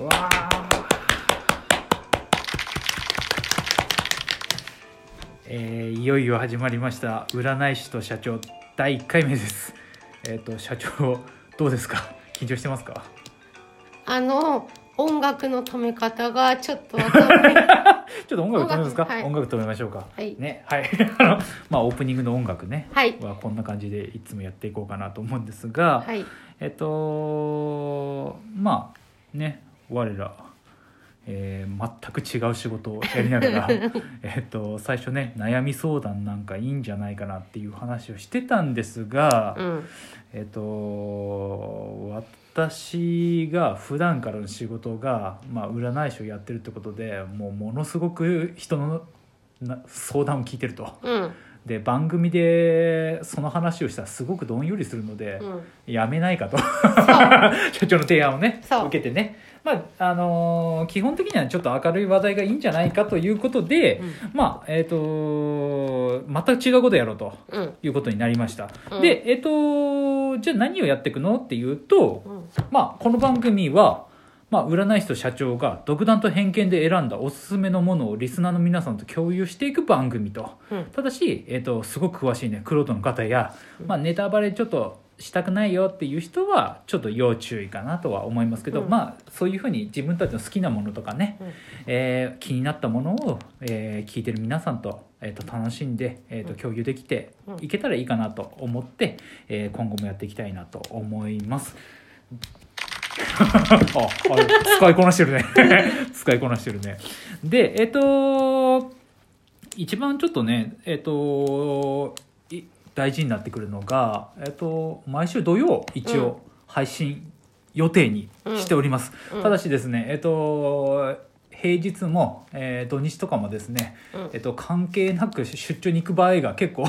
わあえーいよいよ始まりました。占い師と社長第1回目です。えっ、と社長どうですか？緊張してますか？あの音楽の止め方がちょっとわかんない。ちょっと音楽止めますか？音楽はい。音楽止めましょうか。はい。ねはい。あのまあオープニングの音楽ね。はい。はこんな感じでいつもやっていこうかなと思うんですが、はい。えっとまあね我ら、えー全く違う仕事をやりながら えっと最初ね悩み相談なんかいいんじゃないかなっていう話をしてたんですが、うん。えっと私が普段からの仕事が、まあ、占い師をやってるってことでもうものすごく人のな相談を聞いてると。うん。で番組でその話をしたらすごくどんよりするので、うん。やめないかと。社長の提案をね受けてね。まああのー基本的にはちょっと明るい話題がいいんじゃないかということで、まあえっ、と全く違うことをやろうとうん。いうことになりました、うん。でえっ、とじゃあ何をやっていくのっていうと、うん。まあ、この番組は、まあ、占い師と社長が独断と偏見で選んだおすすめのものをリスナーの皆さんと共有していく番組と。うん。ただし、えー、とすごく詳しいねクロートの方や、まあ、ネタバレちょっとしたくないよっていう人はちょっと要注意かなとは思いますけど、うん。まあそういうふうに自分たちの好きなものとかね、うん。えー気になったものを、えー聞いてる皆さんと,、えー、と楽しんで、えー、とうん。共有できてうん。いけたらいいかなと思って、えー今後もやっていきたいなと思います。ああれ使いこなしてるね。使いこなしてるね。でえっ、と一番ちょっとねえっ、とい大事になってくるのがえっ、と毎週土曜一応配信予定にしております、うん。ただしですねえっ、と平日も、えー土日とかもですね、うん。えっと、関係なく出張に行く場合が結構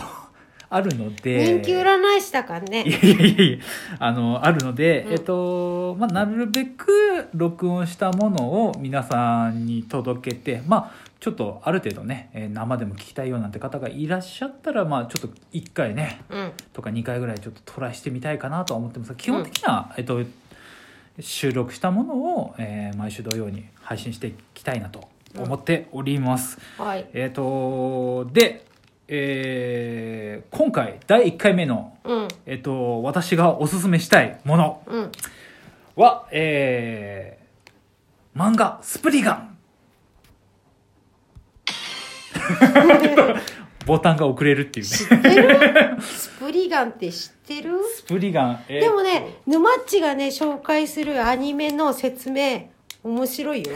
あるので人気占い師だからいね。やいやいやいやあのあるので、うんえっとまあ、なるべく録音したものを皆さんに届けてまあちょっとある程度ね、えー生でも聞きたいよなんて方がいらっしゃったらまあちょっと1回ねうん。とか2回ぐらいちょっとトライしてみたいかなとは思ってますが基本的には、えっと、収録したものを、えー毎週土曜に配信していきたいなと思っております。はい。えっ、とで、えー今回第1回目のうん。えっと、私がおすすめしたいものうん。は、えー、漫画、スプリガン。ボタンが遅れるっていうね。知ってる？スプリガンって知ってる？スプリガン。えーでもね、沼っちがね、紹介するアニメの説明、面白いよ。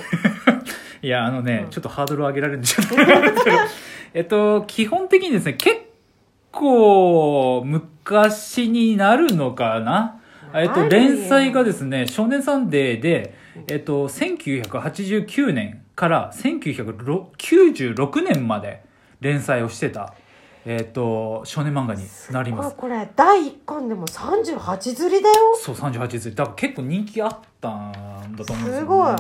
いや、あのね、うんちょっとハードルを上げられるんでちょっとあれなんですけどえっと、基本的にですね、結構、昔になるのかな？えっと、連載がですね、少年サンデーで、えっと、1989年から1996年まで連載をしてた、えっと、少年漫画になります。これ、第1巻でも38釣りだよ。そう、38歳。だから結構人気あったんだと思うんですよ、ね。すごい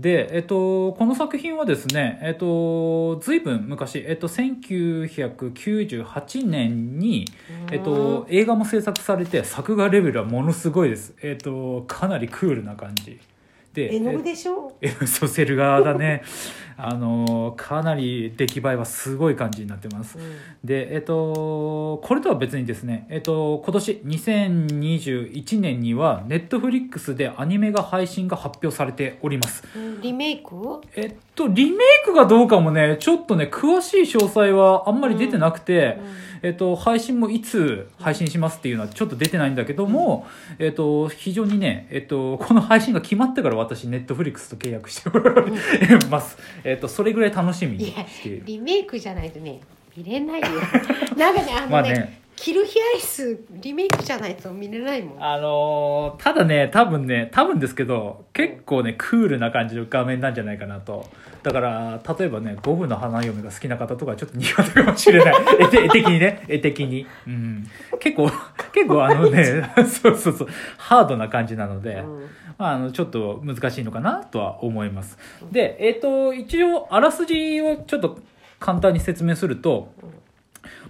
で、えっと、この作品はですね、えっと、ずいぶん昔、えっと、1998年に、えっと、映画も制作されて、作画レベルはものすごいです。えっと、かなりクールな感じ。で、絵の具でしょ？えそうセル画だねあのかなり出来栄えはすごい感じになってます。でえっとこれとは別にですねえっと今年2021年にはネットフリックスでアニメが配信が発表されております。うんリメイク？えっとリメイクがどうかもねちょっとね詳しい詳細はあんまり出てなくて、えっと、配信もいつ配信しますっていうのはちょっと出てないんだけども、えっと、非常にね、えっと、この配信が決まってから私、ネットフリックスと契約しております。えっと、それぐらい楽しみにしている。リメイクじゃないとね見れないよ なんかねあのね,、まあねキルヒアイスリメイクじゃないと見れないもんあのーただね、多分ね、多分ですけど、結構ね、クールな感じの画面なんじゃないかなと。だから、例えばね、五分の花嫁が好きな方とかちょっと苦手かもしれない。絵的絵的にね、絵的に。うん。結構、結構あのね、そうそうそう、ハードな感じなので、うんまあ、あのちょっと難しいのかなとは思います。で、えっ、と、一応、あらすじをちょっと簡単に説明すると、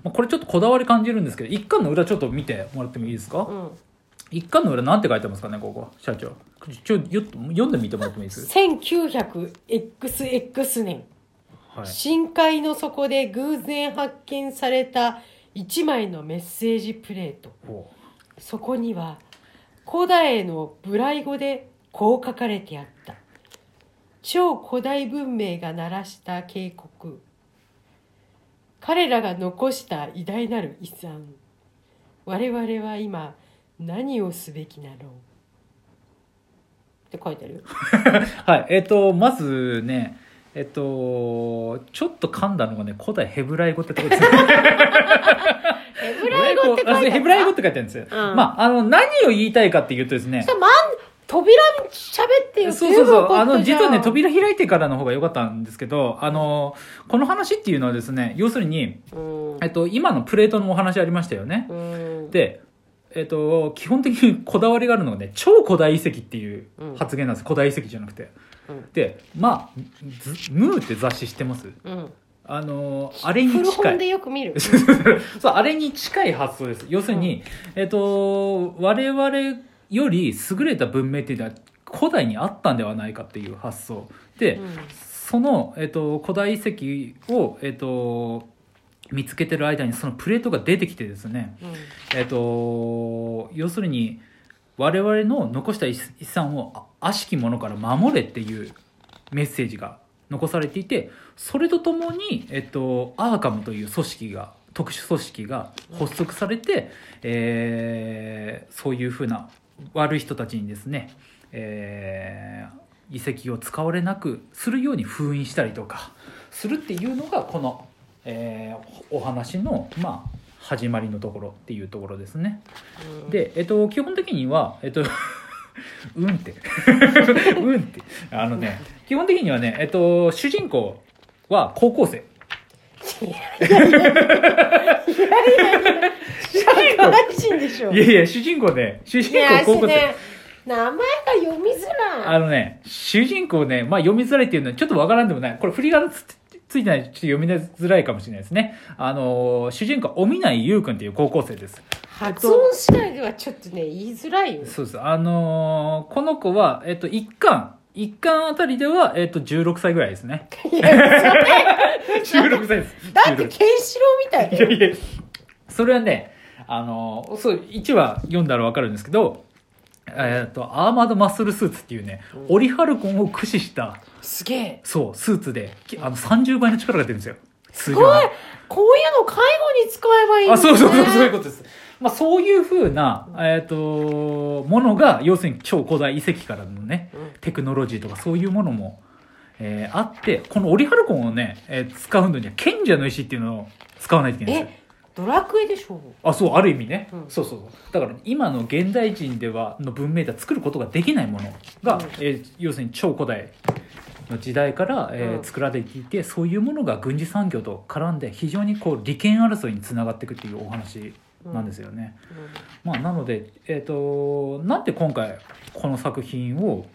まあ、これちょっとこだわり感じるんですけど、一巻の裏ちょっと見てもらってもいいですか、うん。一巻の裏なんて書いてますかねここ社長。ちょよ読んでみてもらってもいいです？1900XX 年。はい。深海の底で偶然発見された一枚のメッセージプレート。ほそこには古代のブライ語でこう書かれてあった。超古代文明が鳴らした警告彼らが残した偉大なる遺産。我々は今何をすべきなろうって書いてあるよ。う はいえっ、とまずねえっ、とちょっと噛んだのがね古代ヘブライ語ってとこですねヘブライ語って書いてあ った ヘブライ語って書いてあるんですよ、ん。まああの何を言いたいかっていうとですね。それまん扉喋ってよそうそうそう。あの、実はね、扉開いてからの方が良かったんですけど、あの、この話っていうのはですね、要するに、うんえっと、今のプレートのお話ありましたよね。うんで、えっと、基本的にこだわりがあるのがね、超古代遺跡っていう発言なんです。古代遺跡じゃなくて。うんで、まあ、ずムーって雑誌知ってます？うんあの、あれに古近い。本でよく見る そう、あれに近い発想です。要するに、えっと、我々より優れた文明っていうのは古代にあったんではないかっていう発想。で、うん。その、えっと、古代遺跡を、えっと、見つけてる間にそのプレートが出てきてですね、うん。えっと、要するに我々の残した遺遺産をあ悪しきものから守れっていうメッセージが残されていてそれとともに、えっと、アーカムという組織が特殊組織が発足されて、えーそういうふうな悪い人たちにですね、えー遺跡を使われなくするように封印したりとかするっていうのがこの、えーお話の、まあ、始まりのところっていうところですね。で、えっと、基本的には、えっと、うんって。うんって。あのね、基本的にはね、えっと、主人公は高校生。社会 人でしょいやいや、主人公ね、主人ね公高校生。ね名前が読みづらいあのね、主人公ね、まあ読みづらいっていうのはちょっとわからんでもない。これ振り仮名つついてないとちょっと読みづらいかもしれないですね。あのー、主人公は、おみないゆうくんっていう高校生です。発音次第ではちょっとね言いづらいよそうです。あのーこの子は、えっと、一巻、一巻あたりでは、えっと、16歳ぐらいですね。いやそれ 16歳です。だって16ケンシロウみたいだよいやいや、それはね、あの、そう、1話読んだらわかるんですけど、えっ、と、アーマードマッスルスーツっていうね、オリハルコンを駆使した、すげえそう、スーツで、きあの、30倍の力が出るんですよ。通すごいこういうの介護に使えばいいのあ、ねそうそうそう、そういうことです。まあ、そういうふうな、えっ、と、ものが、要するに超古代遺跡からのね、うんテクノロジーとかそういうものも、えーあって、このオリハルコンをね、えー使うのには賢者の石っていうのを使わないといけないんですよ。えドラクエでしょあ、そう、ある意味ね。うんそうそう。だから、今の現代人では、の文明では作ることができないものが、うんえー要するに超古代の時代から、えーうん作られていて、そういうものが軍事産業と絡んで、非常にこう、利権争いにつながっていくっていうお話なんですよね。まあ、なので、えっ、と、なんで今回、この作品を、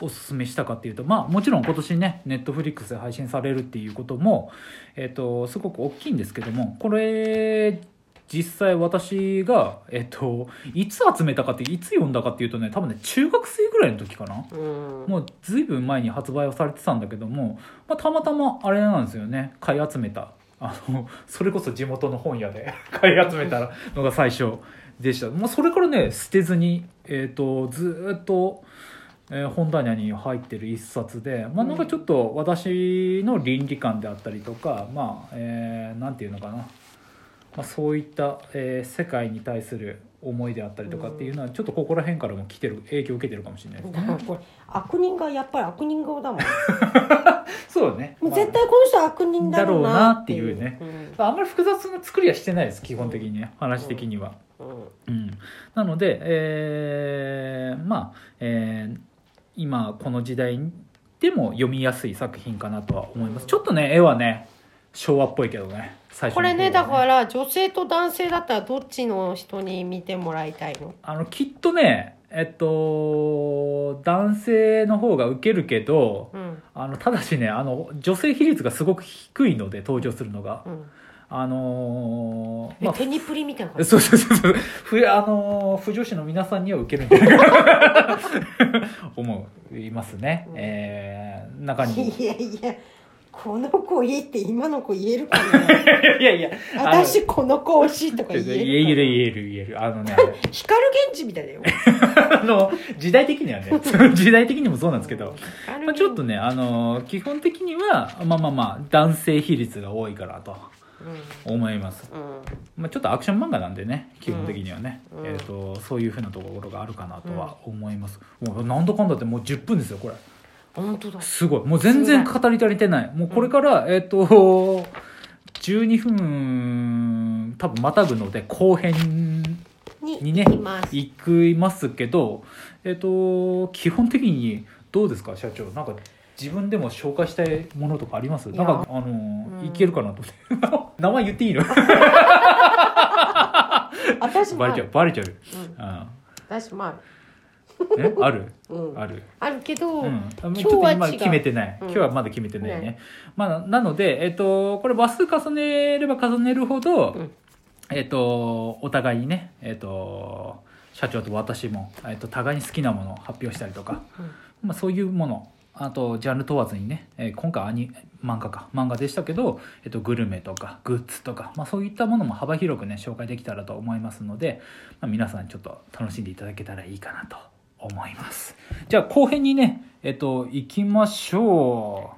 おすすめしたかっていうとまあもちろん今年ねネットフリックスで配信されるっていうことも、えっとすごく大きいんですけどもこれ実際私が、えっといつ集めたかっていつ読んだかっていうとね多分ね中学生ぐらいの時かな。うん。もうずいぶん前に発売をされてたんだけども、まあ、たまたまあれなんですよね買い集めた。あのそれこそ地元の本屋で 買い集めたのが最初でした、まあ、それからね捨てずに、えー、とずーっと、えー本棚に入ってる一冊で、まあ、なんかちょっと私の倫理観であったりとかまあ、えーなんていうのかな、まあ、そういった、えー世界に対する思いであったりとかっていうのはちょっとここら辺からも来てる影響を受けてるかもしれないですね。これ悪人がやっぱり悪人顔だもん。そうだね。もうまあ。絶対この人悪人だろうなっていうだろうなってうんあんまり複雑な作りはしてないです基本的にね話的には、うん。うん、なので、えーまあ、えー今この時代でも読みやすい作品かなとは思います。ちょっとね絵はね昭和っぽいけどね最初この方はれねだから女性と男性だったらどっちの人に見てもらいたいの？あのきっとねえっと男性の方が受けるけどうん。あのただしねあの女性比率がすごく低いので登場するのが。うんあのーまあえテニプリみたいな感じ？そうそうそう。そう。ふ、あのー、不女子の皆さんには受けるんじゃないかな。思いますね。うん。えー、中に。いやいやこの子いいって今の子言えるかな？いやいや、私この子推しとか言える言える言える言える。あのね、光源氏みたいだよ。あの、時代的にはね、時代的にもそうなんですけど、光まあ、ちょっとね、あのー、基本的には、まあまあまあ、男性比率が多いからと思います。うん、うんまあ、ちょっとアクション漫画なんでね基本的にはね、うん。えー、とそういうふうなところがあるかなとは思います、もうなんだかんだってもう10分ですよこれ。本当だ。すごい。もう全然語り足りてない。もうこれから、えっ、と12分多分またぐので後編ににね行きます。行きますけどえっ、と基本的にどうですか社長？なんか自分でも紹介したいものとかあります？なんかあの、うん。いけるかなと思って。名前言っていいの？私もバレちゃうバレちゃう、うん。うん私もあえ？ある？る、うん、ある、あるけど、うん、今日は今決めてない、うん。今日はまだ決めてないね。ね。まあ、なので、えっと、これ話数重ねれば重ねるほど、うん。えっと、お互いにね、えっと、社長と私も、えっと、互いに好きなものを発表したりとか、まあ、そういうものあとジャンル問わずにね、え今回アニ漫画か。漫画でしたけど、えっと、グルメとかグッズとか、まあ、そういったものも幅広くね紹介できたらと思いますので、まあ、皆さんちょっと楽しんでいただけたらいいかなと思います。じゃあ後編にねえっと行きましょう。